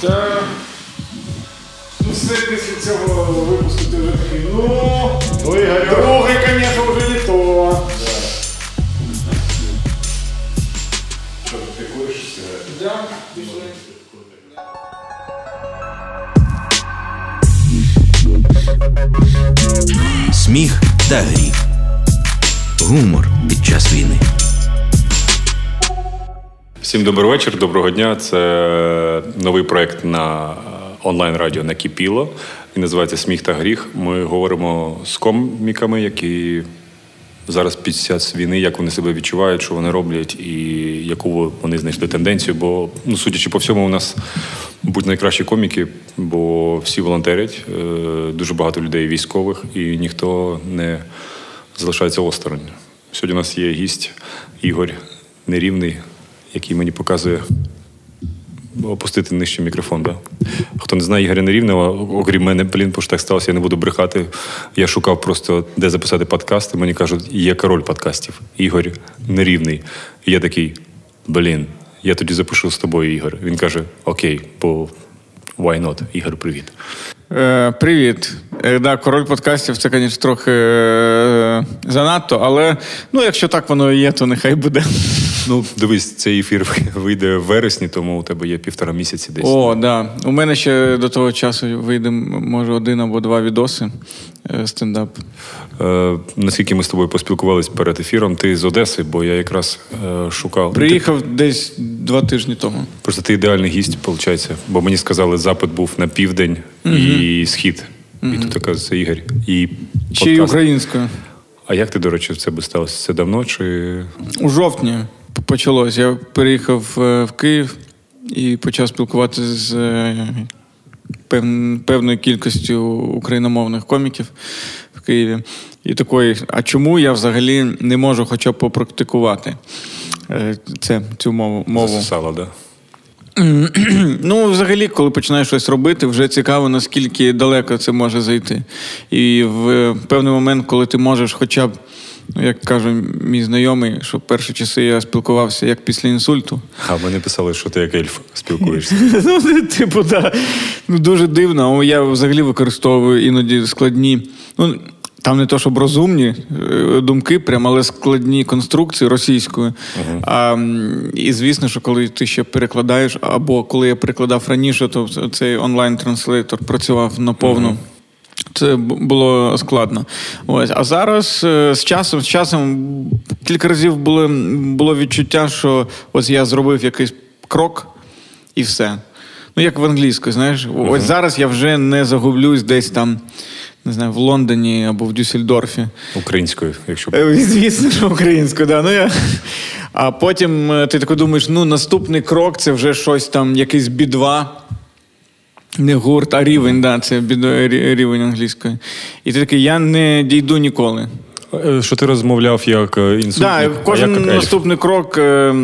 Та, ну, все після цього випуску ти вже такий, ну, Ну, другий, звісно, вже не то. що ти куриш сигарети? Да, пішли. Сміх та гріх. Гумор під час війни. Всім добрий вечір, доброго дня. Це новий проект на онлайн радіо Накіпіло. Він називається Сміх та гріх. Ми говоримо з коміками, які зараз під час війни, як вони себе відчувають, що вони роблять, і яку вони знайшли тенденцію. Бо, ну, судячи по всьому, у нас будь найкращі коміки, бо всі волонтерять, е, дуже багато людей військових, і ніхто не залишається осторонь. Сьогодні у нас є гість Ігор Нерівний, який мені показує опустити нижче мікрофон. Да? Хто не знає Ігоря Нерівного, окрім мене, блін, бо так сталося, я не буду брехати. Я шукав просто, де записати подкасти. Мені кажуть, є король подкастів. Ігор Нерівний. І я такий, блін, я тоді запишу з тобою, Ігор. Він каже: Окей, бо why not? Ігор, привіт. Е, привіт. Е, да, король подкастів це, звісно, трохи е, занадто, але ну, якщо так воно і є, то нехай буде. Ну, дивись, цей ефір вийде в вересні, тому у тебе є півтора місяці десь. О, да. У мене ще до того часу вийде, може, один або два відоси стендап. Е, наскільки ми з тобою поспілкувалися перед ефіром, ти з Одеси, бо я якраз е, шукав. Приїхав десь два тижні тому. Просто ти ідеальний гість, виходить. Бо мені сказали, запит був на південь і схід. І тут оказується Ігор. І й українською. А як ти, до речі, це би сталося? Це давно чи У жовтні почалось. Я переїхав е, в Київ і почав спілкуватися з е, певною кількістю україномовних коміків в Києві. І такої, а чому я взагалі не можу хоча б попрактикувати е, це, цю мову? мову? засосало, да? Ну, взагалі, коли починаєш щось робити, вже цікаво, наскільки далеко це може зайти. І в певний момент, коли ти можеш хоча б, ну, як каже мій знайомий, що перші часи я спілкувався як після інсульту. А мені писали, що ти як ельф спілкуєшся. Ну, типу, да. Ну, дуже дивно. О, Я взагалі використовую іноді складні. Ну, там не то, щоб розумні е, думки, прям, але складні конструкції російською. А, і звісно, що коли ти ще перекладаєш, або коли я перекладав раніше, то цей онлайн-translator працював на повну. Це було складно. Ось. А зараз е, з часом, з часом кілька разів було, було відчуття, що ось я зробив якийсь крок і все. Ну, як в англійську, знаєш, ось зараз я вже не загублюсь десь там, не знаю, в Лондоні або в Дюссельдорфі. Українською, якщо Е, Звісно, що українською, да. Ну, я... А потім е, ти тако думаєш, ну наступний крок це вже щось там, якийсь B2. Не гурт, а рівень, да, це рівень англійської. І ти такий, я не дійду ніколи. Е, що ти розмовляв як е, інсультник, Да, кожен як ельф. наступний крок е,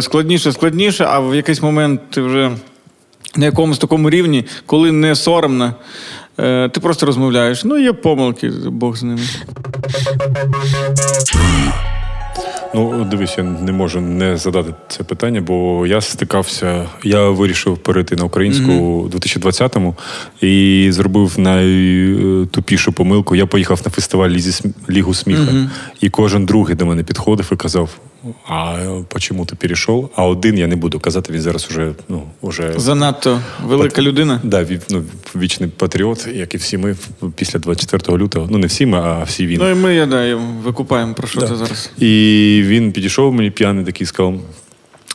складніше, складніше, а в якийсь момент ти вже на якомусь такому рівні, коли не соромно, ти просто розмовляєш. Ну, є помилки, Бог з ними. Ну, дивись, я не можу не задати це питання, бо я стикався. Я вирішив перейти на українську у 2020-му і зробив найтупішу помилку. Я поїхав на фестиваль Лігу сміха, і кожен другий до мене підходив і казав: А чому ти перейшов? А один я не буду казати. Він зараз уже ну уже Занадто велика людина. да, він, ну, вічний патріот, як і всі ми після 24 лютого. Ну не всі ми, а всі він. Ну і ми, я, да, викупаємо, про що це зараз. І він підійшов мені п'яний такий сказав.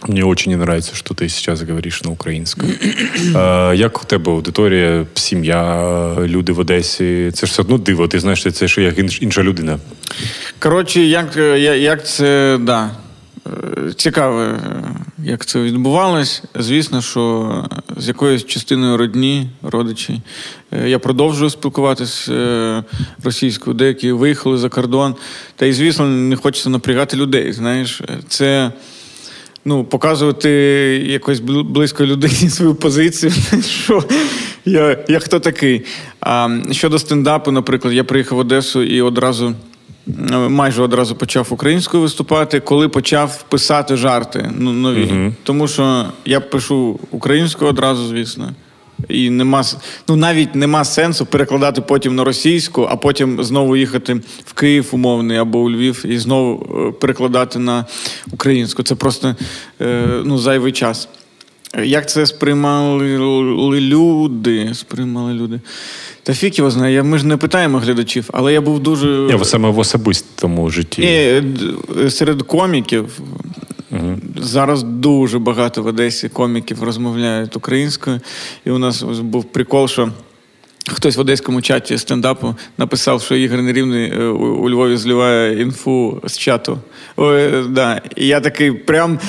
Мені очень не нравится, що ти зараз говориш на українському. Е, як у тебе аудиторія, сім'я, люди в Одесі? Це ж все одно диво. Ти знаєш, це ж як інша людина. Коротше, як, як це, да. е, Цікаво, е, як це відбувалось. Звісно, що з якоюсь частиною родні, родичі, е, я продовжую спілкуватися російською, деякі виїхали за кордон. Та й, звісно, не хочеться напрягати людей. Знаєш, це. Ну, показувати якось бл- близько людині свою позицію, що я, я хто такий. А щодо стендапу, наприклад, я приїхав в Одесу і одразу е, майже одразу почав українською виступати, коли почав писати жарти ну, нові. Тому що я пишу українською одразу, звісно. І нема ну навіть нема сенсу перекладати потім на російську, а потім знову їхати в Київ умовний або у Львів і знову е, перекладати на українську. Це просто е, ну, зайвий час. Як це сприймали люди? Сприймали люди. Та фік його знає, ми ж не питаємо глядачів, але я був дуже. Ні, саме в особистому житті. Ні, серед коміків зараз дуже багато в Одесі коміків розмовляють українською. І у нас був прикол, що. Хтось в одеському чаті стендапу написав, що Ігор Нерівний е, у Львові зливає інфу з чату. Ой, да. І я такий прям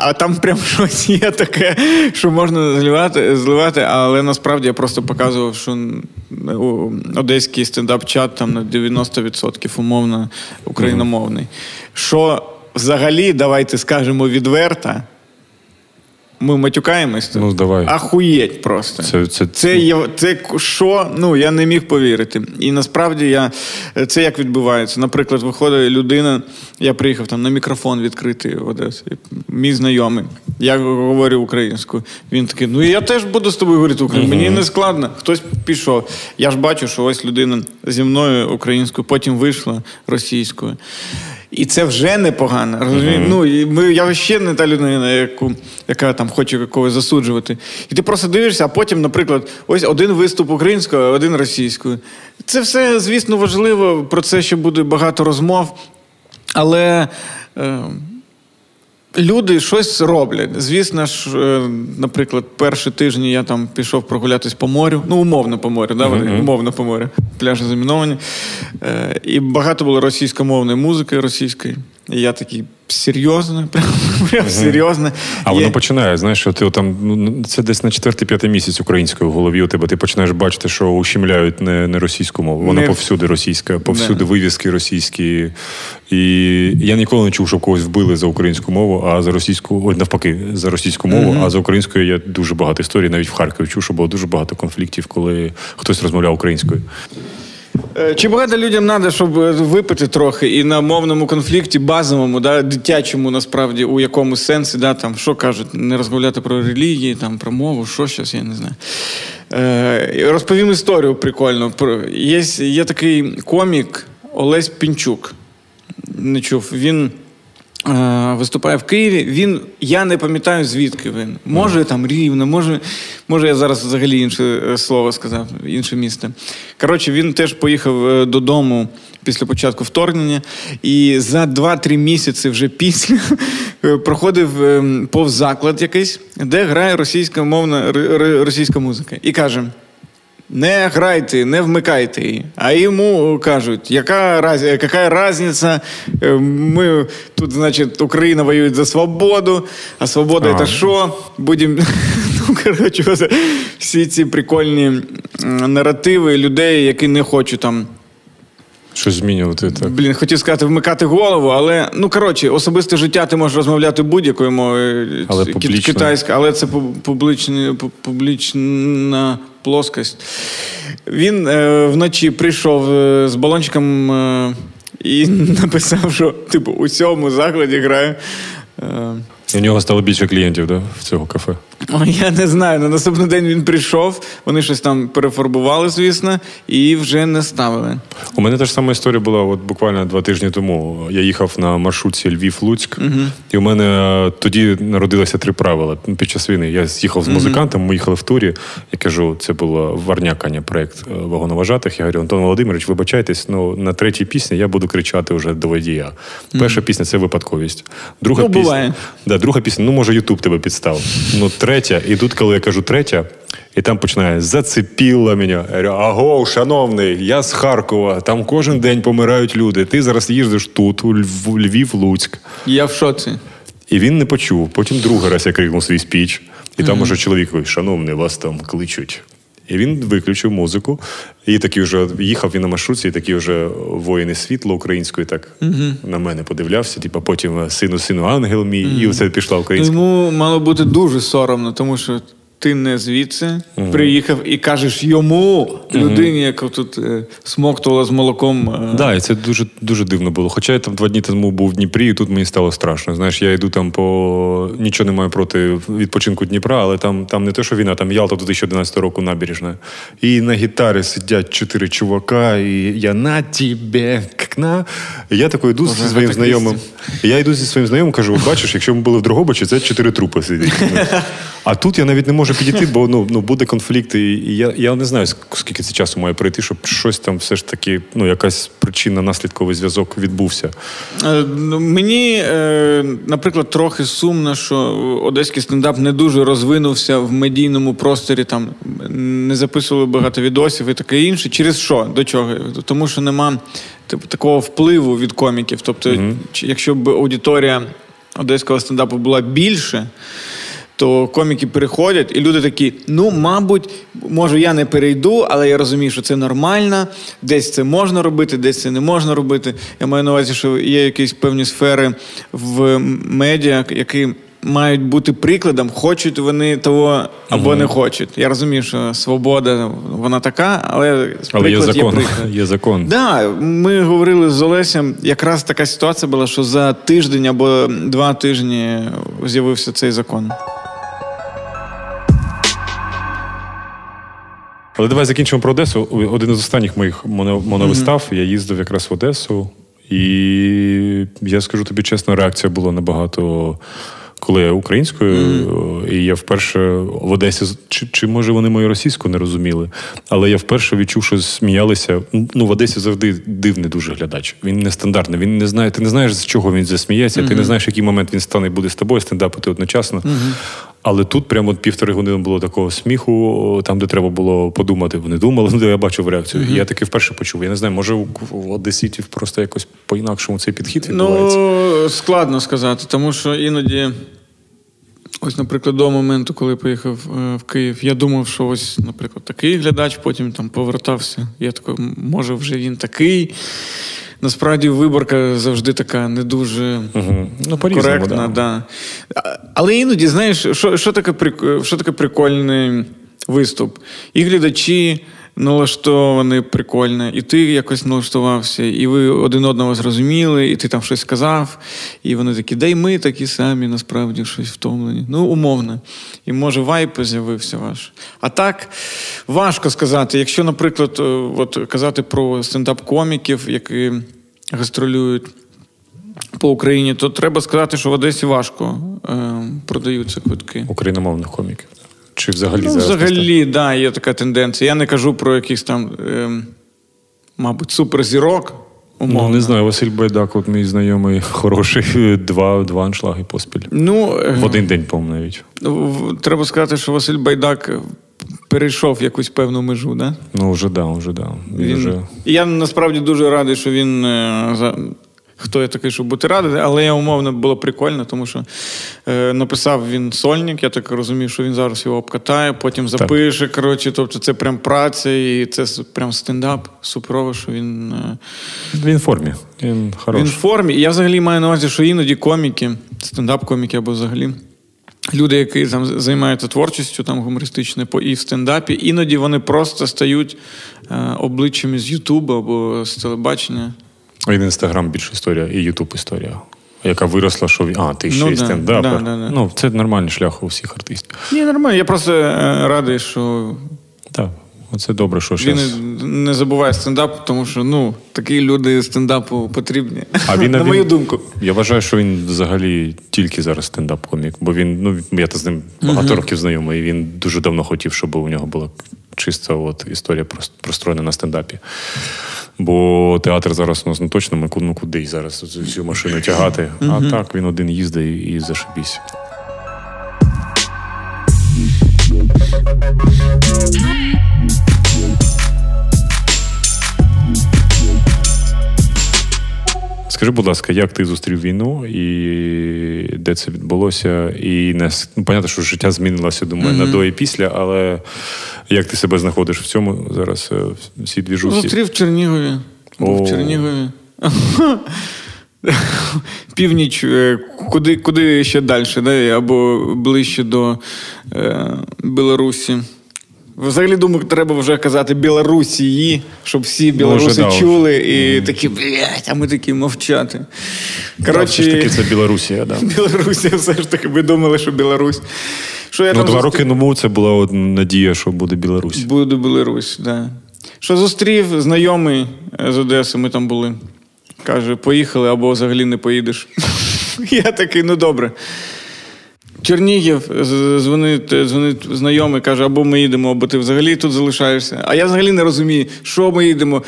а там прям щось є таке, що можна зливати, зливати, але насправді я просто показував, що одеський стендап-чат там на 90% умовно україномовний. Що взагалі, давайте скажемо відверто. Ми матюкаємось тут. Ну, давай. Ахуєть просто. Це- це- це, є, це що? Ну, я не міг повірити. І насправді я, це як відбувається. Наприклад, виходить людина, я приїхав там на мікрофон відкритий в Одесі. Мій знайомий. Я говорю українською. Він такий, ну я теж буду з тобою говорити українською. Мені не складно. Хтось пішов. Я ж бачу, що ось людина зі мною українською, потім вийшла російською. І це вже непогано. Розумієш? Ну, і ми, я ще не та людина, яку, яка там хоче когось засуджувати. І ти просто дивишся, а потім, наприклад, ось один виступ українською, один російською. Це все, звісно, важливо. Про це ще буде багато розмов. Але. Е, Люди щось роблять. Звісно ж, е, наприклад, перші тижні я там пішов прогулятись по морю. Ну, умовно по морю, да? вони? умовно по морю. Пляжі заміновані. Е, І багато було російськомовної музики російської. І я такий серйозно, прям, прям серйозно. А воно починає, знаєш, що ти там ну це десь на четвертий-п'ятий місяць української в голові у тебе. Ти починаєш бачити, що ущемляють не, не російську мову. Вона Не- повсюди російська, повсюди Да. вивіски російські. І я ніколи не чув, що когось вбили за українську мову, а за російську, ой, навпаки, за російську мову, а за українською я дуже багато історій, навіть в Харкові чув, що було дуже багато конфліктів, коли хтось розмовляв українською. Е, Чи багато людям треба, щоб е, випити трохи і на мовному конфлікті, базовому, да, дитячому, насправді, у якому сенсі, да, там, що кажуть, не розмовляти про релігії, там, про мову, що щось, я не знаю. Е, розповім історію прикольну. Є, є такий комік Олесь Пінчук. Не чув. Він виступає в Києві. Він, я не пам'ятаю, звідки він. Може там рівно, може, може я зараз взагалі інше е, слово сказав, інше місто. Коротше, він теж поїхав е, додому після початку вторгнення, і за 2-3 місяці вже після е, проходив е, повз заклад якийсь, де грає російська мовна російська музика. І каже. Не грайте, не вмикайте її. А йому кажуть, яка, раз, яка разниця? Е, Ми тут, значить, Україна воює за свободу, а свобода це що? Будемо. Ну, коротше, всі ці прикольні наративи людей, які не хочуть там. Щось змінювати так. Блін, хотів сказати, вмикати голову, але ну коротше, особисте життя ти можеш розмовляти будь-якою мовою Але кі- але це пу- публічна плоскость. Він е, вночі прийшов е, з балончиком е, і написав, що типу у цьому закладі грає. Е, І у нього стало більше клієнтів да, в цього кафе. Ой, я не знаю. На наступний день він прийшов, вони щось там перефарбували, звісно, і вже не ставили. У мене та ж сама історія була от буквально два тижні тому. Я їхав на маршрутці Львів-Луцьк, і у мене е, тоді народилося три правила під час війни. Я з'їхав з музикантом, ми їхали в турі. Я кажу, це було варнякання, проєкт е, вагоноважатих. Я говорю, Антон Володимирович, вибачайтесь, ну на третій пісні я буду кричати вже до водія. Перша пісня це випадковість. Друга Ну, пісня, буває. Да, друга пісня, ну може Ютуб тебе підстав. Ну, третя, і тут, коли я кажу третя, і там починає зацепіла мене. Я говорю, аго, шановний, я з Харкова, там кожен день помирають люди. Ти зараз їздиш тут, у Льв- Львів, Луцьк. Я в шоці. І він не почув. Потім другий раз я крикнув свій спіч, і там уже чоловік шановний, вас там кличуть. І він виключив музику, і такий вже їхав він на маршрутці, і такі вже воїни світла української так на мене подивлявся. Типу, потім сину, сину, ангел мій, і все пішла українська. Йому мало бути дуже соромно, тому що ти не звідси приїхав і кажеш йому, людині, яка тут е, смоктувала з молоком. е, да, і це дуже дуже дивно було. Хоча я там два дні тому був в Дніпрі, і тут мені стало страшно. Знаєш, я йду там по нічого не маю проти відпочинку Дніпра, але там, там не те, що війна, там Ялта 2011 року набережна. І на гітарі сидять чотири чувака, і я на тебе, як на. Я такий йду зі своїм знайомим. Я йду зі своїм знайомим, кажу: бачиш, якщо ми були в Дрогобичі, це чотири трупи сидять. А тут я навіть не можу підійти, бо ну, ну буде конфлікт, і я, я не знаю, скільки це часу має пройти, щоб щось там все ж таки, ну, якась причинно наслідковий зв'язок відбувся. Е, ну, Мені, е, наприклад, трохи сумно, що одеський стендап не дуже розвинувся в медійному просторі. Там не записували багато відосів і таке інше. Через що? До чого? Тому що нема типу, такого впливу від коміків. Тобто, чи- якщо б аудиторія одеського стендапу була більше. То коміки переходять, і люди такі: ну, мабуть, може, я не перейду, але я розумію, що це нормально, десь це можна робити, десь це не можна робити. Я маю на увазі, що є якісь певні сфери в медіа, які мають бути прикладом, хочуть вони того або не хочуть. Я розумію, що свобода вона така, але, Але є закон. приклад. Є закон. Да, ми говорили з Олесем. Якраз така ситуація була, що за тиждень або два тижні з'явився цей закон. Але давай закінчимо про Одесу. Один із останніх моїх моно- моновистав. Я їздив якраз в Одесу, і я скажу тобі чесно, реакція була набагато. Коли я українською, і я вперше в Одесі, чи, чи може вони мою російську не розуміли, але я вперше відчув, що сміялися. Ну, в Одесі завжди дивний дуже глядач. Він нестандартний. Він не знає, ти не знаєш, з чого він засміється, ти не знаєш, який момент він стане і буде з тобою стендапити одночасно. Але тут прямо от півтори години було такого сміху, там, де треба було подумати. Вони думали, ну, я бачив реакцію. І я таки вперше почув. Я не знаю, може у, Одеситів просто якось по-інакшому цей підхід відбувається. Ну, складно сказати, тому що іноді, ось, наприклад, до моменту, коли поїхав е, в Київ, я думав, що ось, наприклад, такий глядач, потім там повертався. Я такий, може, вже він такий. Насправді виборка завжди така не дуже Угу. Ну, коректна. да. Да. Але іноді, знаєш, що, що, таке, що таке прикольний виступ? І глядачі налаштовані прикольно, і ти якось налаштувався, і ви один одного зрозуміли, і ти там щось сказав, і вони такі, да й ми такі самі, насправді щось втомлені. Ну, умовно. І може вайп з'явився ваш. А так важко сказати. Якщо, наприклад, е, от казати про стендап-коміків, які гастролюють по Україні, то треба сказати, що в Одесі важко е, продаються квитки. Україномовних коміків. Чи взагалі Ну, зараз взагалі, да, є така тенденція. Я не кажу про якихось там, е, мабуть, суперзірок. Умовно. Ну, не знаю, Василь Байдак, от мій знайомий, хороший, два, два аншлаги поспіль. Ну, е, В один день, по-моєму, навіть. треба сказати, що Василь Байдак перейшов якусь певну межу, да? Ну, вже да, вже да. Він, Він... вже... Я насправді дуже радий, що він. Хто я такий, щоб бути радий, але я умовно було прикольно, тому що е, написав він сольник, я так розумію, що він зараз його обкатає, потім запише. Коротше, тобто це прям праця, і це прям стендап. Суперово, що він. Е, Він в формі. Він хороший. він в формі. І я взагалі маю на увазі, що іноді коміки, стендап-коміки або взагалі. Люди, які там займаються творчістю, там гумористичною по і в стендапі, іноді вони просто стають е, обличчями з Ютубу або з телебачення. Він інстаграм більш історія, і Ютуб історія. Яка виросла, що. А, ти ще Ну, й да, стендапер. да, да, да. Ну, це нормальний шлях у всіх артистів. Ні, нормально. Я просто е, радий, що Так, оце добре, що він зараз. не, не забуває стендап, тому що ну, такі люди стендапу потрібні. А він, на він- мою думку. Я вважаю, що він взагалі тільки зараз стендап-комік, бо він, ну я з ним багато років знайомий, і він дуже давно хотів, щоб у нього була чиста от, історія простроєна на стендапі. Бо театр зараз у нас ну, точно ми ку- ну, куди зараз всю машину тягати. А так він один їздить і зашибісь. Скажи, будь ласка, як ти зустрів війну і де це відбулося? І не ну, понятно, що життя змінилося, думаю, на до і після, але як ти себе знаходиш в цьому зараз е, в цій двіжусі? Зустрів в Чернігові. Був в Чернігові. північ, е, куди куди ще далі, да? або ближче до е, Білорусі. Взагалі, думаю, треба вже казати Білорусії, щоб всі білоруси вже, да, чули і такі, блядь, а ми такі мовчати. Коротше, все ж таки це Білорусія, да. Білорусія, все ж таки, ви думали, що Білорусь. Що я ну, там два зустрів? роки тому це була от надія, що буде Білорусь. Буде Білорусь, так. Да. Що зустрів знайомий е, з Одеси, ми там були. Каже, поїхали або взагалі не поїдеш. Я такий, ну добре. Чернігів дзвонить, дзвонить знайомий, каже, або ми їдемо, або ти взагалі тут залишаєшся. А я взагалі не розумію, що ми їдемо,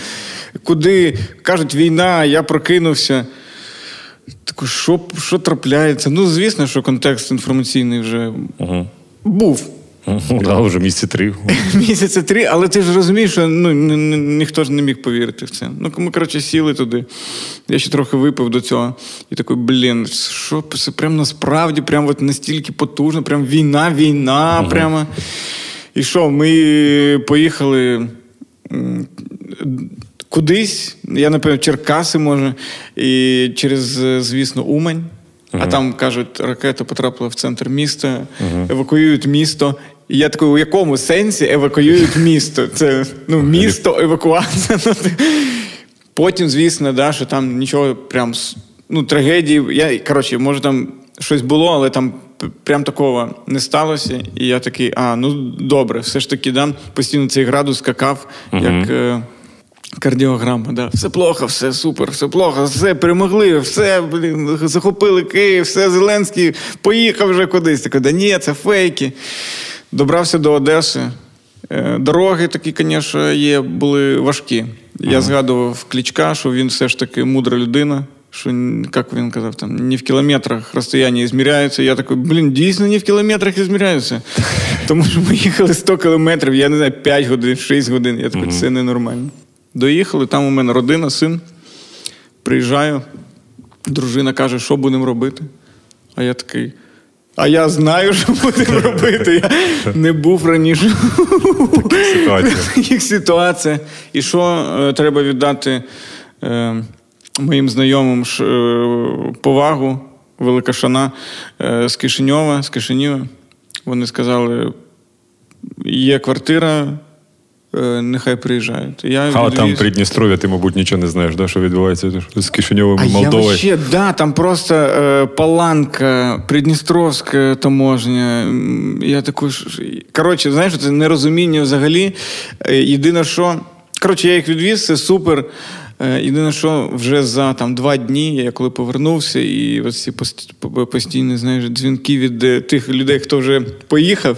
куди. Кажуть, війна, я прокинувся. Таку, що, що трапляється? Ну, звісно, що контекст інформаційний вже Угу. був. Ну, да, вже місяці три. Місяця три, але ти ж розумієш, що ну, ні, ні, ніхто ж не міг повірити в це. Ну, ми, коротше, сіли туди. Я ще трохи випив до цього. І такий, блін, що це прям насправді, прям от настільки потужно, прям війна, війна, прямо. І що, ми поїхали кудись, я напевно, Черкаси, може, і через, звісно, Умань. А там кажуть, ракета потрапила в центр міста, евакуюють місто. І я такий, у якому сенсі евакуюють місто? Це ну, місто, евакуація. Ну, Потім, звісно, да, що там нічого прям ну, трагедії. Я, коротше, може, там щось було, але там прям такого не сталося. І я такий, а, ну добре, все ж таки, да, постійно цей градус скакав, як. Е- Кардіограма, да. Все плохо, все супер, все плохо, все перемогли, все блін, захопили Київ, все Зеленський поїхав вже кудись. Такий, да ні, це фейки. Добрався до Одеси. Е, Дороги такі, звісно, є, були важкі. Я згадував Клічка, що він все ж таки мудра людина. Що, як він казав, там, не в кілометрах розстояння зміряються. Я такий, блін, дійсно не в кілометрах і зміряються. Тому що ми їхали 100 кілометрів, я не знаю, 5 годин, 6 годин. Я такий, це ненормально. Доїхали, там у мене родина, син. Приїжджаю, дружина каже, що будемо робити. А я такий. А я знаю, що будемо робити. Я не був раніше в таких ситуаціях. І що е, треба віддати е, моїм знайомим ш, е, повагу, велика шана з Кишиньова, з Кишинєва. Вони сказали: є квартира, нехай приїжджають. Я А там. Придністров'я, ти, мабуть, нічого не знаєш, да, що відбувається з Кишиньовим А і я Молдовою. вообще, да, там просто э, Паланка, Придністровська таможня. Я ш- коротше, знаєш, це нерозуміння взагалі. Е, Єдине, що. Коротше, я їх відвіз, це супер. Е, Єдине, що вже за там, два дні, я коли повернувся, і ось ці пост- постійні знаєш, дзвінки від е, тих людей, хто вже поїхав.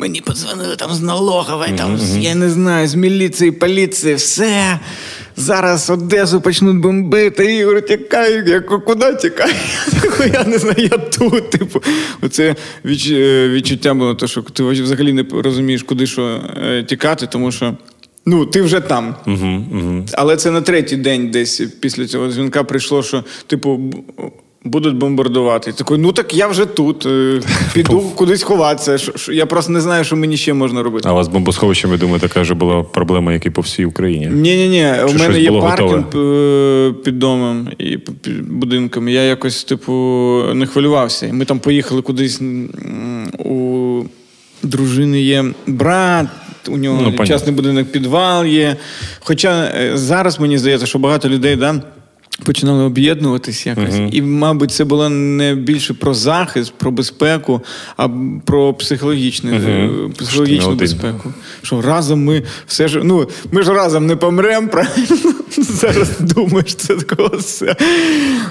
Мені подзвонили там з налогової, там, з- я не знаю, з міліції, поліції, все. Зараз Одесу почнуть бомбити. Ігор, тікай, я куди тікай? Я не знаю, я тут. Типу, оце е, відчуття було, то, що ти взагалі не розумієш, куди що е, тікати, тому що ну, ти вже там. Угу, угу. Але це на третій день десь після цього дзвінка прийшло, що, типу, будуть бомбардувати. Такий, ну так я вже тут. е, Піду кудись ховатися. Я просто не знаю, що мені ще можна робити. А у вас я думаю, така ж була проблема, як і по всій Україні. Ні, ні, ні. У мене є паркінг е, під домом і під будинком. Я якось, типу, не хвилювався. Ми там поїхали кудись у дружини є брат. У нього Ну, частний будинок підвал є. Хоча е, зараз мені здається, що багато людей да, починали об'єднуватись якось. І, мабуть, це було не більше про захист, про безпеку, а про е, психологічну не один. безпеку. Що разом ми все ж. Ну, ми ж разом не помремо, правильно? Зараз думаєш, це такого все.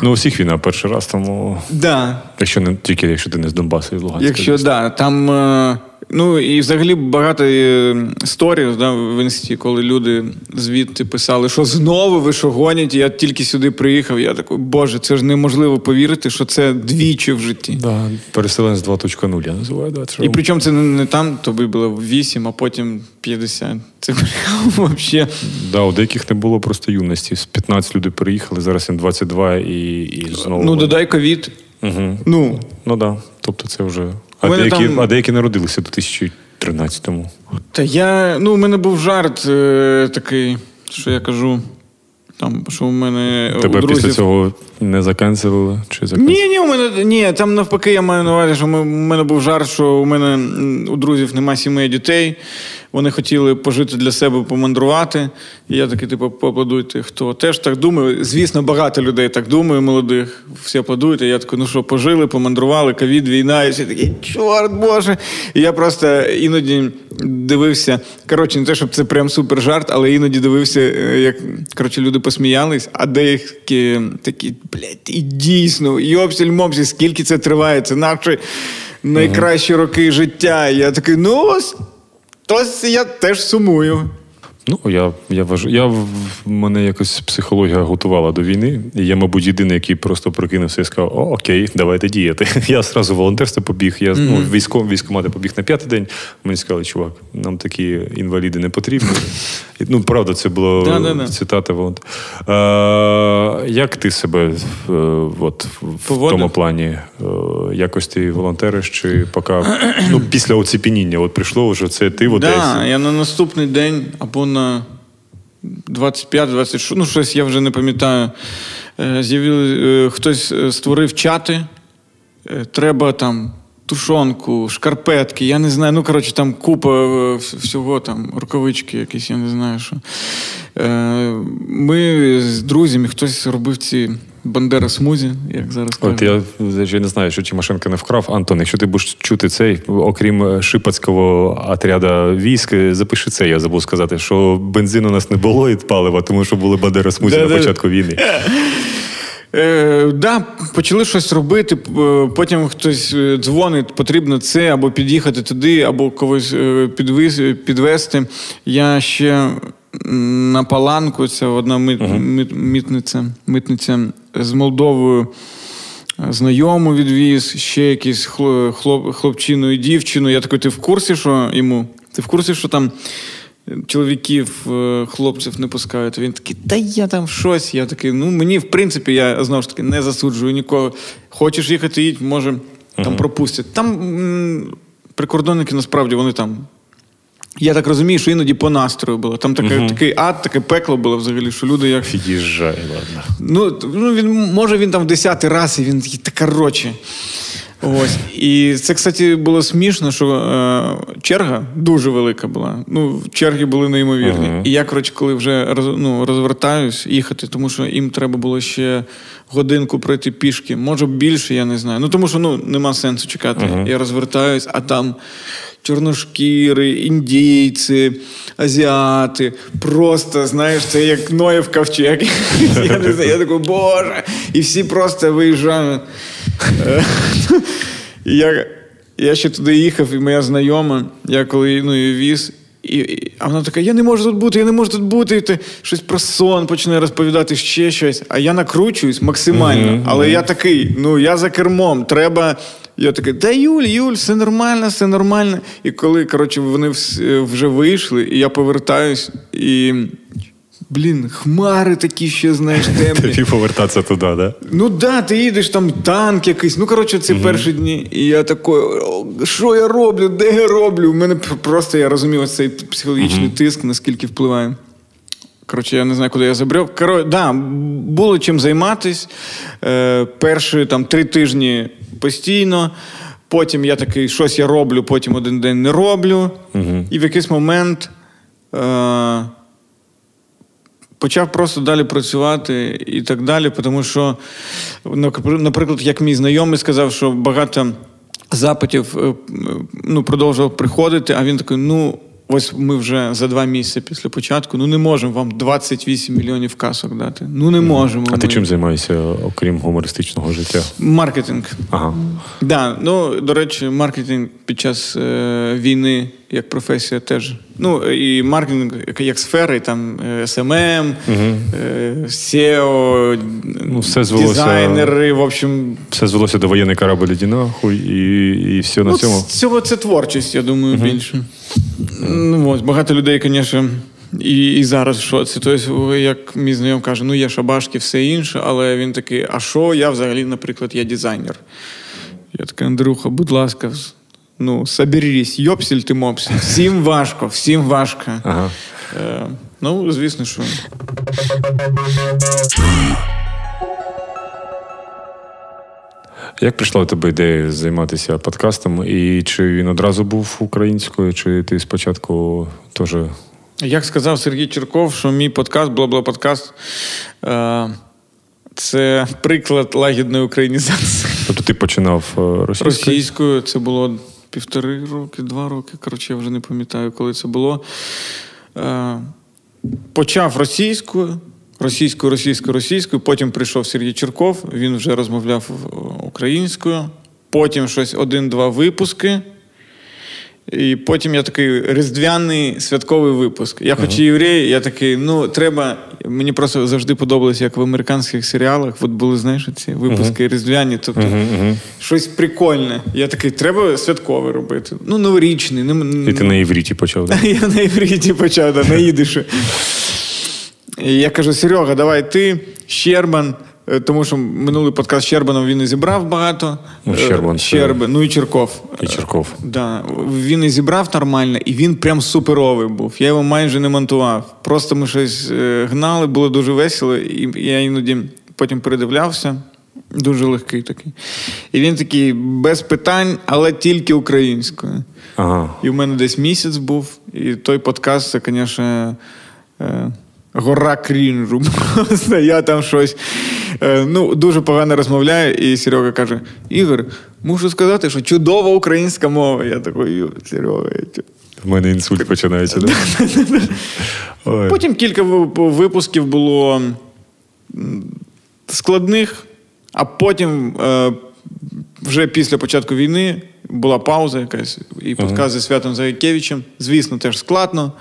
Ну, у всіх війна перший раз, тому Да. якщо не тільки якщо ти не з Донбасу і Луганська. Якщо да, там. Ну і взагалі багато е, сторів да, в інсті, коли люди звідти писали, що знову ви що гоніте, я тільки сюди приїхав. Я такий, боже, це ж неможливо повірити, що це двічі в житті. Да, переселенець 2.0, я називаю, да, І причому це не, не там, тобі було 8, а потім 50. Це взагалі. Да, у деяких не було просто юності. З 15 людей приїхали, зараз їм 22 і, і знову. Ну, додай ковід. Угу. Ну, Ну. Да. Тобто це вже. А деякі, там- а деякі народилися до 2013-му. Та я. Ну, у мене був жарт е, такий, що я кажу. Там, що у мене у Тебе друзів... після цього не закенселили? Чи закенселили? Ні, ні, у мене ні, там навпаки, я маю на увазі, що ми, у мене був жарт, що у мене у друзів нема сімей дітей. Вони хотіли пожити для себе, помандрувати. І я такий, типу, поаплодуйте, хто теж так думає. Звісно, багато людей так думає, молодих. Всі аплодують. І я такий, ну що, пожили, помандрували, ковід, війна, і всі такі, чорт Боже. І я просто іноді дивився. Коротше, не те, щоб це прям супер жарт, але іноді дивився, е, як коротше, люди посміялись, а деякі такі, блядь, і дійсно, йопсіль мопсіль, скільки це триває, це наші найкращі роки життя. І я такий, ну ось. Тось я теж сумую. Ну, я, я вважаю, я в- мене якось психологія готувала до війни. І я, мабуть, єдиний, який просто прокинувся і сказав: О, окей, давайте діяти. Я зразу волонтерство побіг. Я ну, військом, військомати побіг на п'ятий день. Мені сказали, чувак, нам такі інваліди не потрібні. Ну, правда, це було Да-да-да. цитата волонтера. Е, як ти себе е, от, в Поводив? тому плані? Е, якось ти волонтериш, чи поки ну, після оцепеніння от прийшло вже це ти в Одесі? Да, я на наступний день або на 25-26, ну щось я вже не пам'ятаю. е, З'явили, е, хтось е, створив чати. Треба там тушонку, шкарпетки, я не знаю. Ну, коротше, там купа всього, там, рукавички якісь, я не знаю що. Ми з друзями, хтось робив ці бандера смузі, як зараз кажуть. От я вже не знаю, що Тимошенко не вкрав. Антон, якщо ти будеш чути цей, окрім е, шипацького отряду військ, е, запиши це. Я забув сказати, що бензину у нас не було і палива, тому що були бандери смузі на початку війни. Е, да, почали щось робити. е, Потім хтось е, дзвонить, потрібно це або під'їхати туди, або когось е, підвіз, підвести. Я ще на паланку, це одна мит, мит- митниця, митниця з Молдовою. е, Знайому відвіз, ще якийсь хлоп, хлопчину і дівчину. Я такий, ти в курсі, що йому? Ти в курсі, що там чоловіків, е, хлопців не пускають. Він такий, та я там щось. Я такий, ну мені, в принципі, я знову ж таки не засуджую нікого. Хочеш їхати, їдь, може, там пропустять. Там м, прикордонники насправді вони там. Я так розумію, що іноді по настрою було. Там таке, такий ад, таке пекло було взагалі, що люди як. Під'їжджай, ладно. Ну, ну він може він там в десятий раз, і він такий, та коротше. Ось. І це, кстати, було смішно, що е, черга дуже велика була. Ну, черги були неймовірні. І я, коротше, коли вже роз, ну, розвертаюсь їхати, тому що їм треба було ще годинку пройти пішки, може більше, я не знаю. Ну тому що ну, нема сенсу чекати. Я розвертаюсь, а там чорношкіри, індійці, азіати. Просто, знаєш, це як Ноєв ковчег. Я не знаю, я такий, боже. І всі просто виїжджають. Е, я, я ще туди їхав, і моя знайома, я коли ну, її віз. І, і, а вона така: я не можу тут бути, я не можу тут бути. І ти щось про сон почне розповідати ще щось. А я накручуюсь максимально. Але я такий, ну я за кермом, треба. Я такий, да Юль, Юль, все нормально, все нормально. І коли, коротше, вони вже вийшли, і я повертаюсь, і. Блін, хмари такі ще, знаєш, темні. Тобі повертатися туди, да? Ну да, ти їдеш там танк якийсь. Ну коротше, ці перші дні. І я такий, що я роблю? Де я роблю? У мене просто я розумів ось цей психологічний тиск, наскільки впливає. Коротше, я не знаю, куди я забрав. Коротше, да, було чим займатись. Е, перші там три тижні постійно. Потім я такий, щось я роблю, потім один день не роблю. І в якийсь момент. Е, почав просто далі працювати і так далі, тому що, напр- наприклад, як мій знайомий сказав, що багато запитів е, ну, продовжував приходити, а він такий: ну. Ось ми вже за два місяці після початку. Ну не можемо вам 28 мільйонів касок дати. Ну не можемо. А ти чим займаєшся, окрім гумористичного життя? Маркетинг. Ага. Да, ну до речі, маркетинг під час е, війни як професія теж. Ну і маркетинг як, і там е, SMM, е, SEO, Ну, все звелося- дизайнери. В общем, Все звелося до воєнний корабль іди нахуй, і, і все на ну, цьому. цього це творчість, я думаю, більше. Ну, ось, багато людей, звісно. І, і зараз що це? Тобто, як мій знайом каже, ну є шабашки, все інше, але він такий, а що я взагалі, наприклад, я дизайнер. Я такий, Андрюха, будь ласка, ну, соберись, йопсіль ти мопсіль. Всім важко, всім важко. Ага. Е, ну, звісно, що. Як прийшла у тебе ідея займатися подкастом? І чи він одразу був українською, чи ти спочатку теж. Як сказав Сергій Черков, що мій подкаст, бла-бла подкаст, е, це приклад лагідної українізації. Тобто ти починав е, російською? Російською це було півтори роки, два роки. Коротше, я вже не пам'ятаю, коли це було. Е, Почав російською, російською, російською, російською. Потім прийшов Сергій Черков, він вже розмовляв е, українською. Потім щось один-два випуски. І потім я такий різдвяний святковий випуск. Я хоч і єврей, я такий, ну треба. Мені просто завжди подобалося, як в американських серіалах. От були, знаєш, ці випуски різдвяні, тобто щось прикольне. Я такий, треба святковий робити. Ну, новорічний. Ну, І ти на івріті почав. Да? я на івриті почав, да, на їдишу. І я кажу: Серега, давай ти, Щербан. Е, Тому що минулий подкаст з Щербаном він і зібрав багато. Ну, Е, Щербан це- ну і Черков. І Черков. Да, він і зібрав нормально, і він прям суперовий був. Я його майже не монтував. Просто ми щось е, гнали, було дуже весело, і я іноді потім передивлявся. Дуже легкий такий. І він такий без питань, але тільки українською. Ага. І в мене десь місяць був, і той подкаст, це, звісно, е, гора крінжу. Просто я там щось е, ну, дуже погано розмовляю, і Серега каже: Ігор, мушу сказати, що чудова українська мова. Я такий, «Ю, Серега. я чу». В мене інсульт починається. Да? Потім кілька випусків було складних, а потім, е, вже після початку війни, була пауза якась, і подкаст зі Святом Заякевичем. Звісно, теж складно.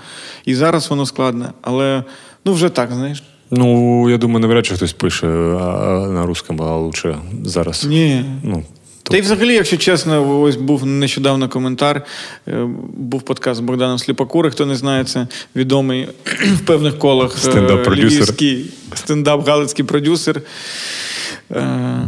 І зараз воно складне, але ну вже так, знаєш. Ну, я думаю, навряд чи хтось пише на русскому, а лучше зараз. Ні. Ну, Та й взагалі, якщо чесно, ось був нещодавно коментар. е, Був подкаст з Богданом Сліпакури, хто не знає, це відомий в певних колах е, Стендап-продюсер. львівський стендап галицький продюсер. Е,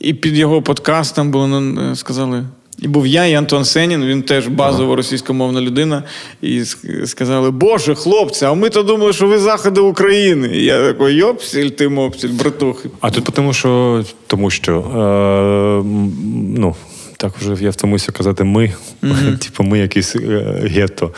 І під його подкастом було сказали. І був я, і Антон Сенін, він теж базово російськомовна людина. І сказали: Боже, хлопці, а ми то думали, що ви заходи України. І я такий, йопсіль ти мопсіль, братухи. А тут тому, що тому що е, ну. Так вже я втомився казати ми, типу ми якісь е, гетто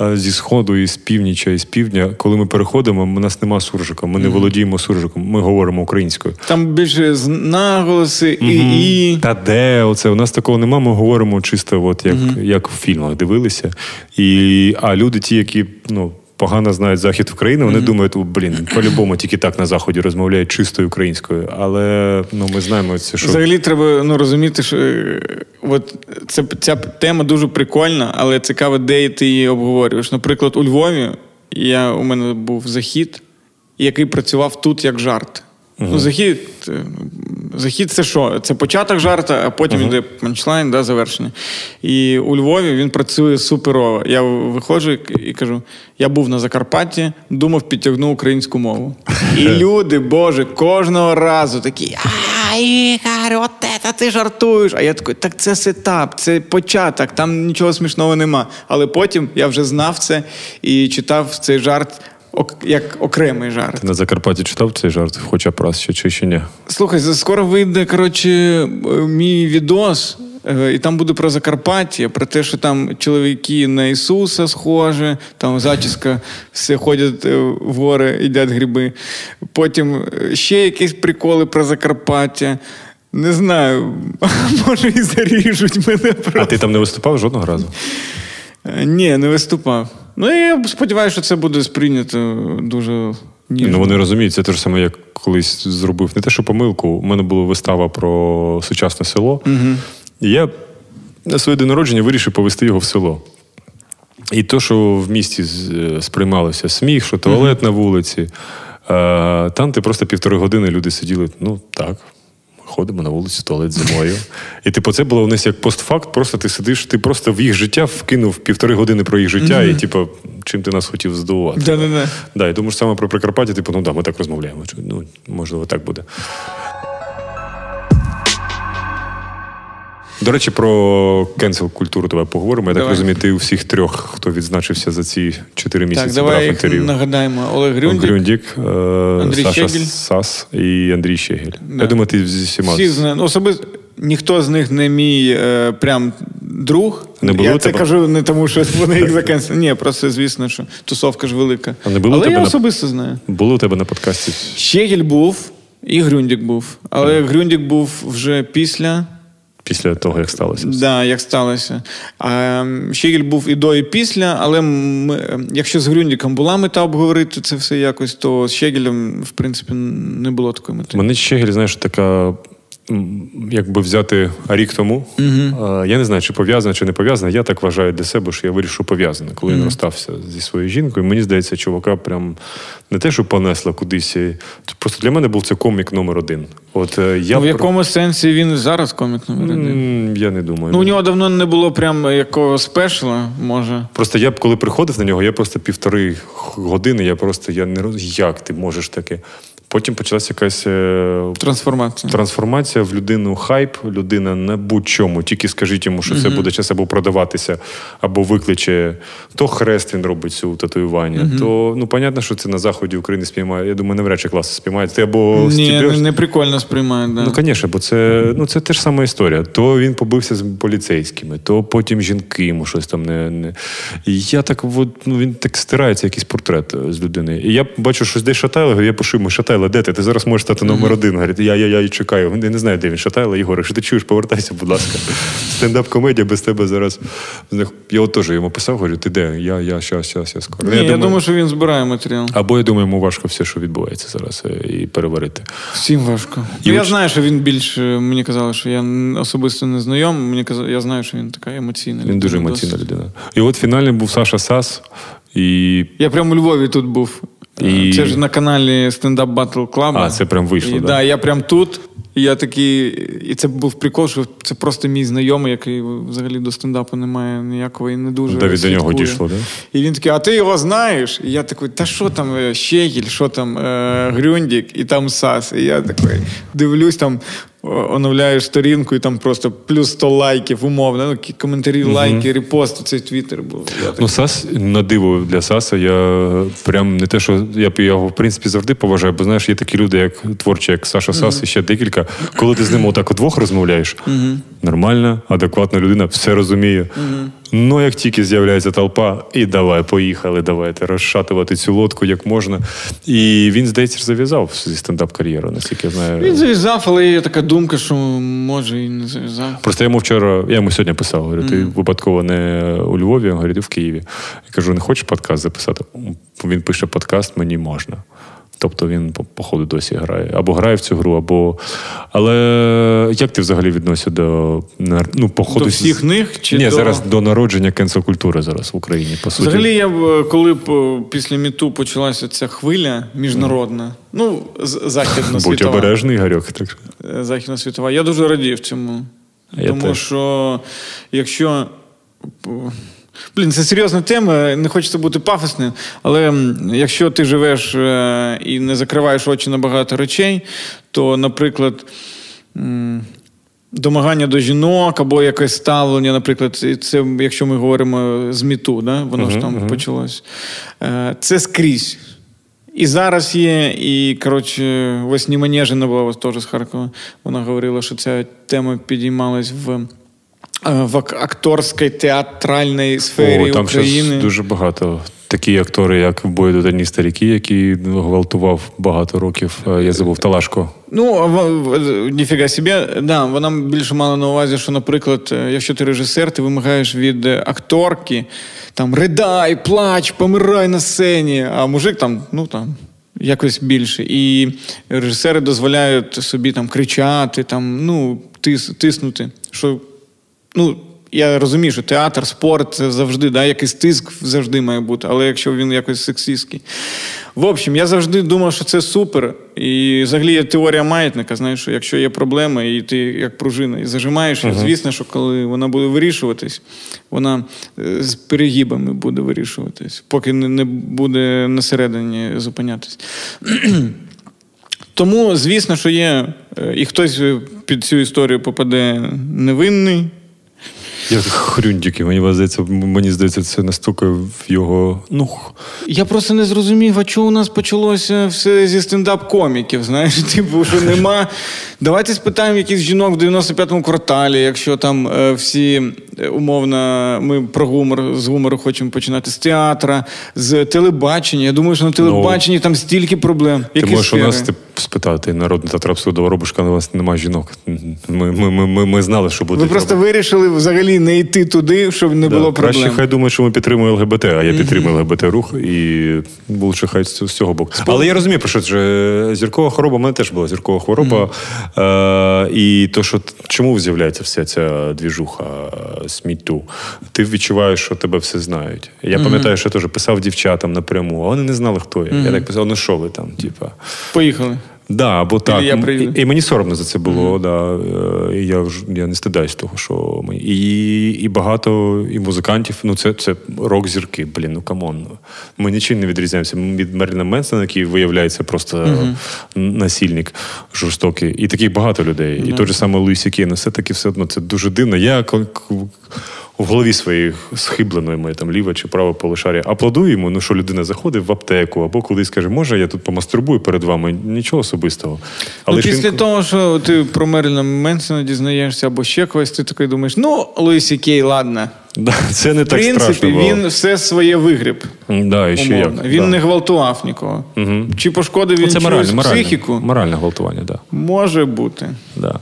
Е, зі сходу, і з північа, і з півдня. Коли ми переходимо, у нас нема суржика, ми не володіємо суржиком, ми говоримо українською. Там більше з- наголоси і. і... Та де оце? У нас такого нема, ми говоримо чисто, от як, як в фільмах дивилися. І, а люди, ті, які ну, погано знають захід України, вони думають, «О, блін, по-любому тільки так на заході розмовляють чистою українською. Але ну, ми знаємо це, що Взагалі треба ну, розуміти, що е, от це, ця тема дуже прикольна, але цікаво, де ти її обговорюєш. Наприклад, у Львові я, у мене був захід, який працював тут як жарт. Ну, захід, е, захід це що? Це початок жарта, а потім йде панчлайн, да, завершення. І у Львові він працює суперово. Я виходжу і кажу: я був на Закарпатті, думав, підтягну українську мову. І люди, Боже, кожного разу такі. Ігор, от це ти жартуєш. А я такий, так це сетап, це початок, там нічого смішного нема. Але потім я вже знав це і читав цей жарт як окремий жарт. ти на Закарпатті читав цей жарт, хоча б раз ще чи ще ні. Слухай, скоро вийде коротше, е, мій відос, е, і там буде про Закарпаття, про те, що там чоловіки на Ісуса схожі, там зачіска, все ходять е, в гори, їдять гриби. Потім ще якісь приколи про Закарпаття. Не знаю, може і заріжуть мене про. А ти там не виступав жодного разу? Ні, не виступав. Ну я сподіваюся, що це буде сприйнято дуже ніжно. Ну вони розуміють, це те ж саме, як колись зробив не те, що помилку. У мене була вистава про сучасне село. І я на своє день народження вирішив повести його в село. І то, що в місті е, сприймалося сміх, що туалет на вулиці, е, там ти просто півтори години люди сиділи, ну так. Ходимо на вулиці, туалет зимою. І типу, це було у них як постфакт, просто ти сидиш, ти просто в їх життя вкинув півтори години про їх життя, і типу, чим ти нас хотів здивувати. Да-да-да. Да, і думаю, саме про Прикарпаття, типу, ну да, ми так розмовляємо. Ну, можливо, так буде. До речі, про cancel культуру давай поговоримо. Я так розумію, ти у всіх трьох, хто відзначився за ці чотири місяці, Так, давай брав їх інтерв'ю. нагадаємо. Олег Грюндік. Грюндік, е, Андрій Саша Щегель. Сас і Андрій Щегель. Да. Я думаю, ти зі всіма. Всі знають. Особисто ніхто з них не мій е, прям друг. Не було я це тебе? кажу не тому, що вони їх закенсили. Ні, просто звісно, що тусовка ж велика. А не було Але тебе я на- особисто знаю. Було у тебе на подкасті? Щегель був і Грюндік був. Але Грюндік був вже після. Після того, як сталося. Да, як сталося. А, Щегіль Щегель був і до, і після, але ми, якщо з Грюндіком була мета обговорити це все якось, то з Щегілем, в принципі, не було такої мети. Мене Щегіль, знаєш, така. Якби взяти рік тому, е, я не знаю, чи пов'язано, чи не пов'язано. Я так вважаю для себе, що я вирішив пов'язано. Коли він розстався зі своєю жінкою, мені здається, чувака прям не те, що понесла кудись. Просто для мене був це комік номер один. От е, я Ну, в про- якому сенсі він зараз комік номер один? Я не думаю. Ну, у нього давно не було прям якогось спешла, може. Просто я б коли приходив на нього, я просто півтори години, я просто я не розумію, як ти можеш таке. Потім почалася якась е, Трансформація. трансформація в людину хайп, людина на будь-чому. Тільки скажіть йому, що це буде час або продаватися, або викличе. То хрест він робить цю татуювання. То ну понятно, що це на заході України спіймає. Я думаю, навряд чи класи спіймають. Ти або Ні, стібеш- не, не прикольно сприймають. Да. Ну, звісно, бо це, ну, це теж сама історія. То він побився з поліцейськими, то потім жінки йому щось там не. не... І я так, от, ну, він так стирається, якийсь портрет е, з людини. І я бачу, що десь Шатайло, я пишу йому, Шатайло, де ти? Ти зараз можеш стати номер один. Говорить, я, я, я і чекаю. Я не знаю, де він. Шатайло, Ігор, якщо ти чуєш, повертайся, будь ласка. Стендап-комедія без тебе зараз. Я от теж йому писав, говорю, ти де? Я, я, щас, щас, я скоро. Ні, я, думаю, що він збирає матеріал. Або я думаю, йому важко все, що відбувається зараз, е, і переварити. Всім важко. І ну, я от- знаю, що він більш е, мені казали, що я особисто не знайом. Мені казали, я знаю, що він така емоційна. людина. Він дуже емоційна досить. людина. І от фінальний був Саша Сас. І Я прямо у Львові тут був. І- Це ж на каналі Up Battle Club. А, це прям вийшло, І, да? да, я прям тут. І я такий, і це був прикол, що це просто мій знайомий, який взагалі до стендапу не має ніякого і не дуже. Навіть до нього дійшло, да? І він такий, а ти його знаєш? І я такий, та що там е, Щегіль, що там е, Грюндік і там Сас. І я такий дивлюсь, там о, оновляю сторінку, і там просто плюс 100 лайків, умовно. Ну, коментарі, коментарі, лайки, репости, цей твіттер був. Я Ну, Сас на диво для Саса. Я прям не те, що я його в принципі завжди поважаю, бо знаєш, є такі люди, як творчі, як Саша Сас, і ще декілька. Коли ти з ним отак удвох розмовляєш, нормальна, адекватна людина, все розуміє. Ну, як тільки з'являється толпа, і давай, поїхали, давайте розшатувати цю лодку як можна. І він, здається, зав'язав зі стендап-кар'єру, наскільки я знаю. Він зав'язав, але є така думка, що може і не зав'язав. Просто я йому вчора, я йому сьогодні писав, говорю, ти випадково не у Львові, говорю, ти в Києві. Я кажу, не хочеш подкаст записати? Він пише подкаст, мені можна. Тобто він, по- походу, досі грає. Або грає в цю гру, або. Але як ти взагалі відносишся до ну, походу, До всіх них чи Ні, до... зараз до народження кенсел-культури зараз в Україні, по суті. Взагалі, я коли е, після міту почалася ця хвиля міжнародна, ну, з- західна Будь обережний, Гарьок. Так. е, західна світова. Я дуже радів цьому. Я Тому теж. що якщо. Блін, це серйозна тема, не хочеться бути пафосним, але якщо ти живеш е, і не закриваєш очі на багато речей, то, наприклад, домагання до жінок або якесь ставлення, наприклад, це якщо ми говоримо з міту, да? воно ж там почалось. Е, Це скрізь. І зараз є, і коротше, ось Німанежина була теж з Харкова. Вона говорила, що ця тема підіймалась в, в акторській театральній сфері О, там України. дуже багато. Такі актори, як бої додані старіки, які ну, гвалтував багато років. Е, Я забув Талашко. Ну, в- в- ніфіга собі, да, вона більше мала на увазі, що, наприклад, е, якщо ти режисер, ти вимагаєш від е, акторки там ридай, плач, помирай на сцені, а мужик там, ну там. Якось більше. І режисери дозволяють собі там кричати, там, ну, тис, тиснути. Що, ну, я розумію, що театр, спорт це завжди, да, якийсь тиск завжди має бути, але якщо він якось сексистський. В общем, я завжди думав, що це супер. І взагалі є теорія маятника. Знаєш, що якщо є проблема, і ти як пружина і зажимаєш, і звісно, що коли вона буде вирішуватись, вона е, з перегибами буде вирішуватись, поки не, буде на середині зупинятись. Тому, звісно, що є, е, і хтось під цю історію попаде невинний. Я хрюндіки, мені здається, мені здається, це настільки в його. Ну, Я просто не зрозумів, а чого у нас почалося все зі стендап-коміків. Знаєш, типу, що нема. Давайте спитаємо якісь жінок в 95-му кварталі, якщо там е, всі умовно, ми про гумор з гумору хочемо починати з театра, з телебачення. Я думаю, що на телебаченні там стільки проблем. ти Які можеш у нас тип, спитати народний театр абсурду Воробушка, у вас немає жінок. Ми, ми, ми, ми, ми знали, що буде. Ви просто вирішили взагалі не йти туди, щоб не було проблем. Краще хай думають, що ми підтримуємо ЛГБТ, а я підтримую ЛГБТ рух і лучше хай з цього боку. Але я розумію, про що це зіркова хвороба, у мене теж була зіркова хвороба. Е, і то, що чому з'являється вся ця двіжуха сміттю? Ти відчуваєш, що тебе все знають. Я пам'ятаю, що я теж писав дівчатам напряму, а вони не знали, хто я. Я так писав, ну що ви там, типа. Поїхали. Да, або так. я прийду. І, і мені соромно за це було. Да. Е, І я я не стидаюсь того, що ми. І, і багато і музикантів. Ну, це, це рок-зірки, блін, ну come on. Ми нічим не відрізняємося від Мерліна Менсона, який виявляється просто насильник жорстокий. І таких багато людей. І той же саме Луїсі Кей, ну все-таки все одно це дуже дивно. Я в голові своїй схибленої моє там ліве чи праве полушарія аплодую йому, ну що людина заходить в аптеку або кудись каже, може, я тут помастурбую перед вами, нічого особистого. ну, після він- того, що ти про Мерліна Менсона дізнаєшся або ще когось, ти такий думаєш, ну, Луїсі Кей, ладно. Да, це не В так принципі, страшно. було. він все своє вигріб. да, і ще Умовно. як. Він да. не гвалтував нікого. Чи пошкодив Ну, він це моральне, моральне, психіку? моральне гвалтування, да. Може бути. Да.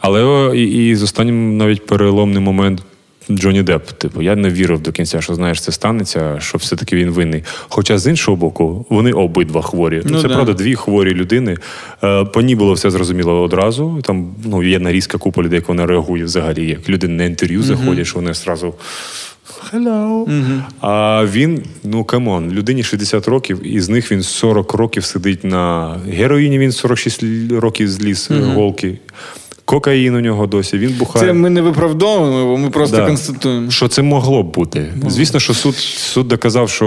Але і, і з останнім навіть переломний момент. Джонні Депп, типу, я не вірив до кінця, що знаєш, це станеться, що все-таки він винний. Хоча з іншого боку, вони обидва хворі. Ну, Ну це да. правда дві хворі людини. Е, по ній було все зрозуміло одразу. Там ну, є нарізка купа людей, як вона реагує взагалі. Як люди на інтерв'ю заходять, що вони одразу. Hello. А він, ну come on, людині 60 років, і з них він 40 років сидить на героїні, він 46 л- років зліз е, голки. Кокаїн у нього досі, він бухає. Це ми не виправдовуємо, ми просто Да. констатуємо. Що це могло б бути? Звісно, що суд, суд доказав, що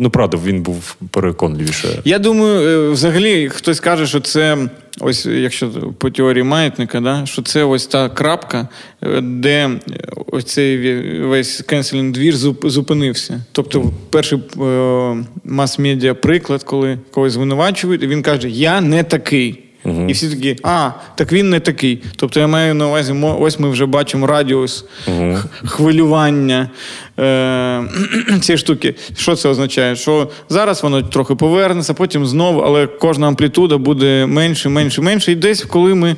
ну правда, він був переконливіше. Я думаю, е, взагалі хтось каже, що це ось, якщо по теорії маятника, да, що це ось та крапка, е, де е, ось цей весь кенселінг двір зуп- зупинився. Тобто, перший мас-медіа приклад, коли когось звинувачують, і він каже: Я не такий. І всі такі, а, так він не такий. Тобто я маю на увазі, ось ми вже бачимо радіус х- хвилювання е- цієї штуки. Що це означає? Що зараз воно трохи повернеться, потім знову, але кожна амплітуда буде менше, менше, менше. І десь, коли ми,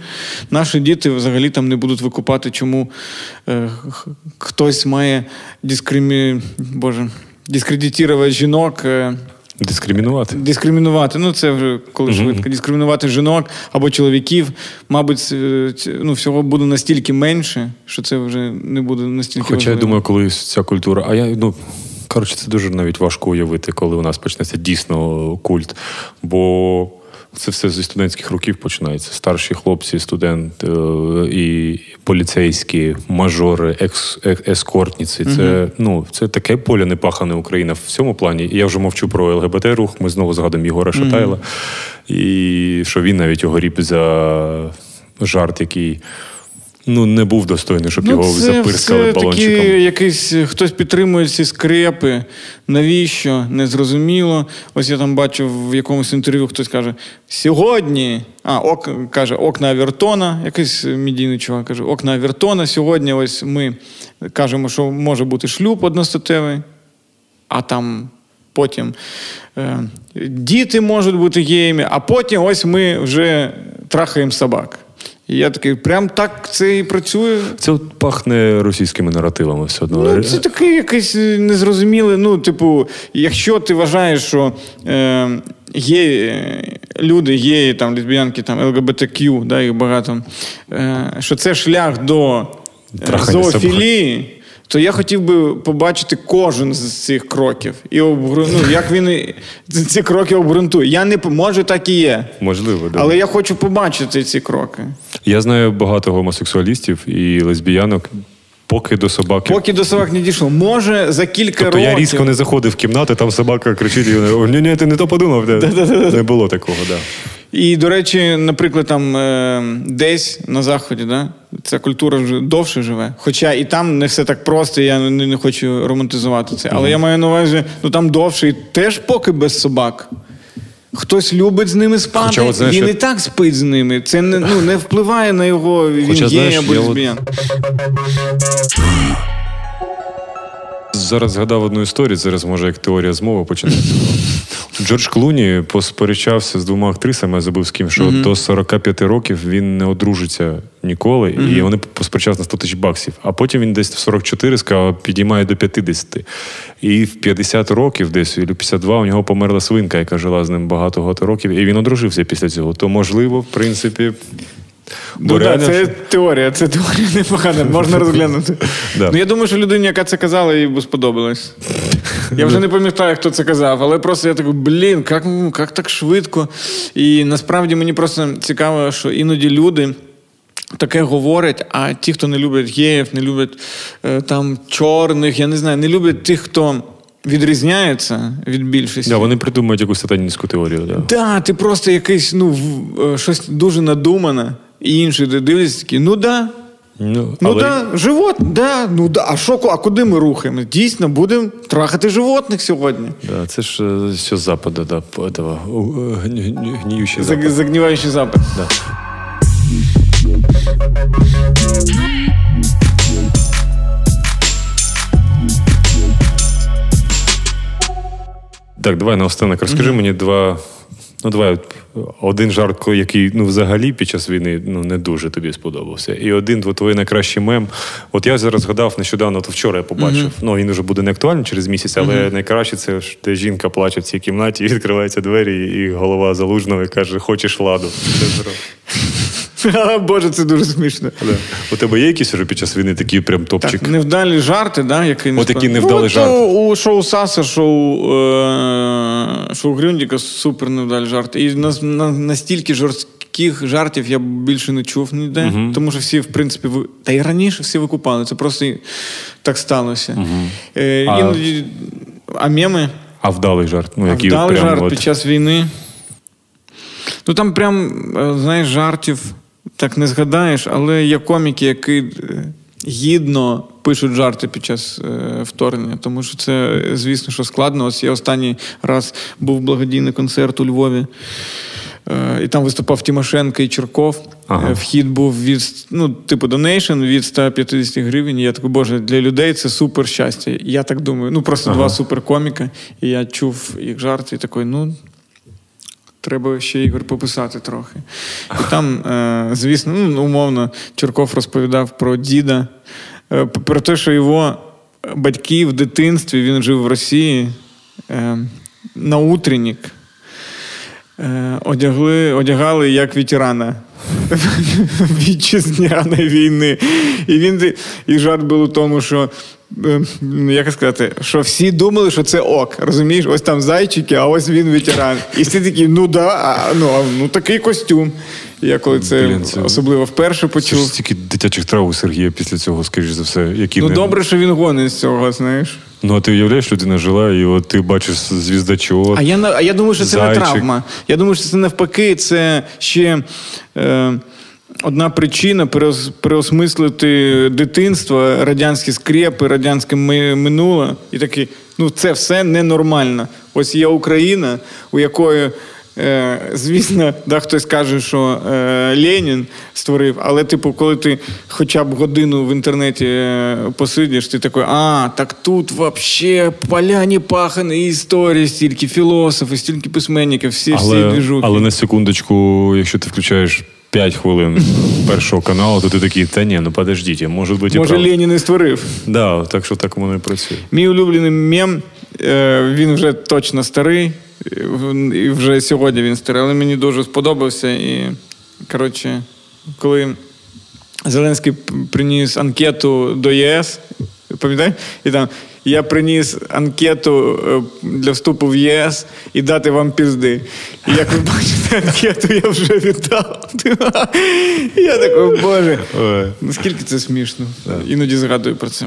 наші діти взагалі там не будуть викупати, чому е- хтось має дискримі... Боже, дискредитувати жінок. Е- Дискримінувати. Дискримінувати, ну це вже коли швидко. Дискримінувати жінок або чоловіків, мабуть, це, ну, всього буде настільки менше, що це вже не буде настільки. Хоча я думаю, коли ця культура. А я ну. Коротше, це дуже навіть важко уявити, коли у нас почнеться дійсно культ. Бо це все зі студентських років починається. Старші хлопці, студенти і поліцейські, мажори, екс, е- ескортниці. Це, ну, це таке поле непахане Україна в цьому плані. І я вже мовчу про ЛГБТ-рух. Ми знову згадуємо Єгора Шатайла. І що він навіть огоріб за жарт, який. Ну, не був достойний, щоб його запирскали все балончиком. таки якийсь хтось підтримує ці скрепи. Навіщо? Незрозуміло. Ось я там бачу в якомусь інтерв'ю, хтось каже: сьогодні, а ок, каже, окна Авертона, якийсь медійний чувак каже, окна Авертона. Сьогодні ось ми кажемо, що може бути шлюб одностатевий, а там. Потім е, діти можуть бути геями, а потім ось ми вже трахаємо собак. І я такий, прям так це і працює. Це от пахне російськими наративами все одно. Ну, це такий якесь е, незрозуміле. Ну, типу, якщо ти вважаєш, що е, є е, люди, є там лесбіянки, там ЛГБТК, да, їх багато, е, що це шлях до е, Трахання зоофілії. То я хотів би побачити кожен з цих кроків і обгру... ну, як він ці- кроки обґрунтує. Я не може так і є. Можливо, да. Але я хочу побачити ці кроки. Я знаю багато гомосексуалістів і лесбіянок, поки до собаки. Поки до собак не дійшло. Може за кілька Тобто років. я різко не заходив в кімнату, там собака кричить, і вони, ні, ні, ти не то подумав. Не було такого, так. Да. І, до речі, наприклад, там е, десь на заході, да, ця культура вже довше живе. Хоча і там не все так просто, я не, не хочу романтизувати це. Але я маю на увазі, ну там довше і теж поки без собак. Хтось любить з ними спати, Хоча, от, знаєш, він і так спить з ними. Це не, ну, не впливає на його він Хоча, є або змія. лесбіян. Зараз згадав одну історію, зараз може як теорія змови почнеться. Джордж Клуні посперечався з двома актрисами, я забув з ким, що до 45 років він не одружиться ніколи, і вони посперечалися на 100 тисяч баксів. А потім він десь в 44 сказав, підіймає до 50. І в 50 років, десь, або 52, у нього померла свинка, яка жила з ним багато-багато років, і він одружився після цього. То, можливо, в принципі. Ну, да, це теорія, це теорія непогана, можна розглянути. Да. Ну, я думаю, що людині, яка це казала, їй би сподобалось. Я вже не пам'ятаю, хто це казав, але просто я такий, блін, як, як так швидко. І насправді мені просто цікаво, що іноді люди. Таке говорять, а ті, хто не люблять геїв, не люблять е, там чорних, я не знаю, не люблять тих, хто відрізняється від більшості. Да, вони придумають якусь сатанінську теорію. Да. Да, ти просто якийсь, ну, е, щось дуже надумане, і інші дивляться такі, ну да. Ну, Ну але- да, живот, да, ну да. А що, а куди ми рухаємо? Дійсно, будемо трахати животних сьогодні. Да, це ж все з запада, да, этого, е, гні- гні- гніючий запад. Загніваючий запит. Да. Так, давай наостанок. Розкажи мені два. Ну, давай, один жарт, який ну, взагалі під час війни ну, не дуже тобі сподобався. І один твій найкращий мем. От я зараз згадав нещодавно, то вчора я побачив. Ну, він вже буде не актуальний через місяць, але найкраще це де жінка плаче в цій кімнаті, відкриваються двері, і голова залужного і каже: Хочеш ладу. Боже, це дуже смішно. Да. У тебе є якісь вже під час війни такі прям топчик? Так, невдалі жарти, да, які не От які невдалі Ну, жарти. У шоу Саса, шоу, е- шоу Грюндіка супер невдалі жарти. І на, на, настільки жорстких жартів я більше не чув ніде, тому що всі, в принципі, ви... та й раніше всі викупали. Це просто так сталося. Е, А- іноді... а меми? А вдалий жарт. Ну, А який вдалий жарт от... під час війни. Ну там прям, е, знаєш, жартів так не згадаєш, але є коміки, які е, гідно пишуть жарти під час е, вторгнення. Тому що це, е, звісно, що складно. Ось я останній раз був благодійний концерт у Львові. І там виступав Тимошенко і Черков. Ага. Вхід був від ну, типу donation від 150 гривень. І я такий, боже, для людей це супер щастя. Я так думаю. Ну просто два суперкоміка. І я чув їх жарти, і такий, ну. Треба ще ігор пописати трохи. І там, е, звісно, ну, умовно, Черков розповідав про діда, е, про те, що його батьки в дитинстві він жив в Росії е, на утреннік. Е, одягли, одягали як ветерана вітчизняної війни. І він і жарт був у тому, що. Е, Як сказати, що всі думали, що це ок. Розумієш, ось там зайчики, а ось він ветеран. І всі такі, ну да, а, ну, а, ну такий костюм. Я коли це, Блін, це- особливо вперше Це почув. ж стільки дитячих трав у Сергія після цього, скоріш за все. Які Ну не... добре, що він гонить з цього, знаєш. Ну, а ти уявляєш, людина жила, і от ти бачиш звіздачок. А я, а я думаю, що це Зайчик. не травма. Я думаю, що це навпаки, це ще е, одна причина переос, переосмислити дитинство, радянські скрепи, радянське ми- минуле. І такий, ну це все ненормально. Ось є Україна, у якої. Е, звісно, да, хтось каже, що е, Ленін створив, але, типу, коли ти хоча б годину в інтернеті е, посидиш, ти такий, а, так тут вообще поляні пахані історії, стільки філософів, стільки письменників, всі всі але, двіжухи. але на секундочку, якщо ти включаєш 5 хвилин першого каналу, то ти такий, та ні, ну подождіть, може бути Може, правда». Ленін і створив. Да, так що так воно і працює. Мій улюблений мем, е, він вже точно старий, і вже сьогодні він старий, але мені дуже сподобався. І, коротше, коли Зеленський приніс анкету до ЄС, пам'ятаєш? І там я приніс анкету е, для вступу в ЄС і дати вам пізди. І як ви бачите, анкету я вже віддав. Я такий, боже, наскільки це смішно. Іноді згадую про це.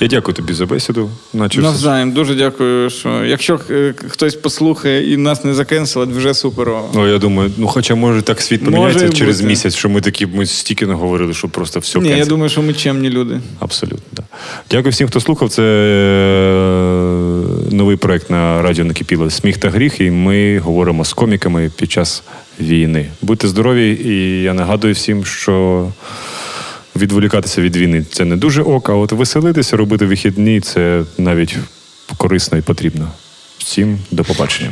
Я дякую тобі за бесіду. Наче. Навзаєм, дуже дякую, що якщо е, хтось послухає і нас не закенселить, вже суперово. Ну, я думаю, ну хоча може так світ поміняється і через бути. місяць, що ми такі ми стільки наговорили, що просто все Ні, я думаю, що ми чемні люди. Абсолютно. Да. Дякую всім, хто слухав. Це е, новий проект на радіо Накипіло Сміх та гріх. І ми говоримо з коміками під час війни. Будьте здорові, і я нагадую всім, що відволікатися від війни це не дуже ок, а от веселитися, робити вихідні це навіть корисно і потрібно. Всім до побачення.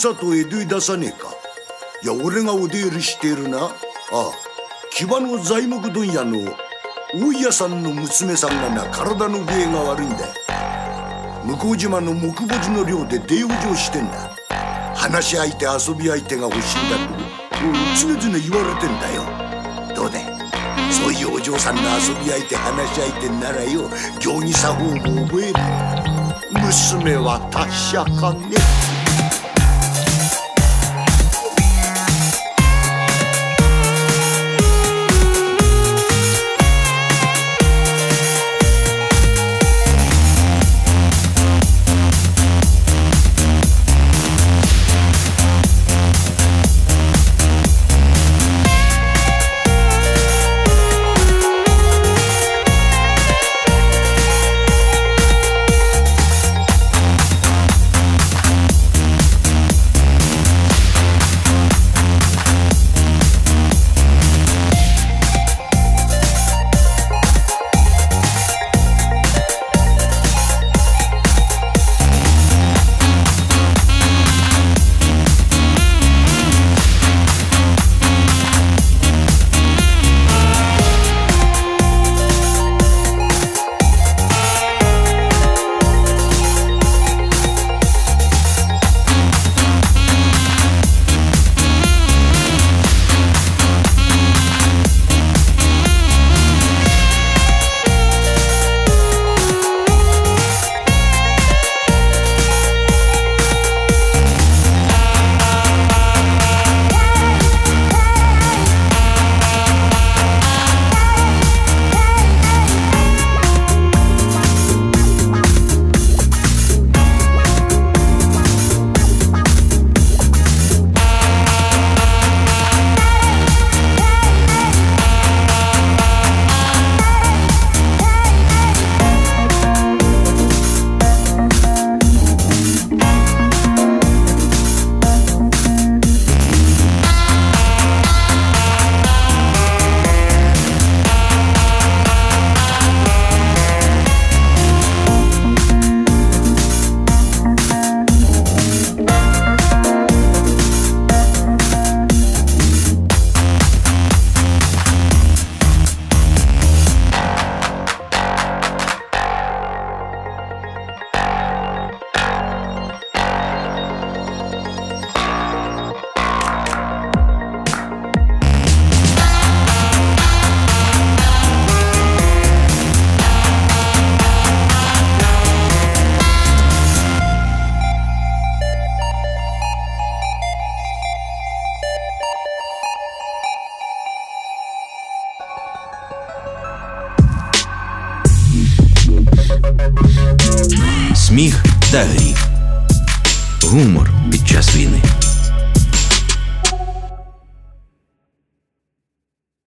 娘のお砂糖へ出さねえかいや俺がお出入りしているなああ木場の材木問屋の大家さんの娘さんがな体の具合が悪いんだ向島の木墓地の寮で出養生してんだ話し相手遊び相手が欲しいんだと常々言われてんだよどうだそういうお嬢さんの遊び相手話し相手ならよ行儀作法も覚える娘は達者かね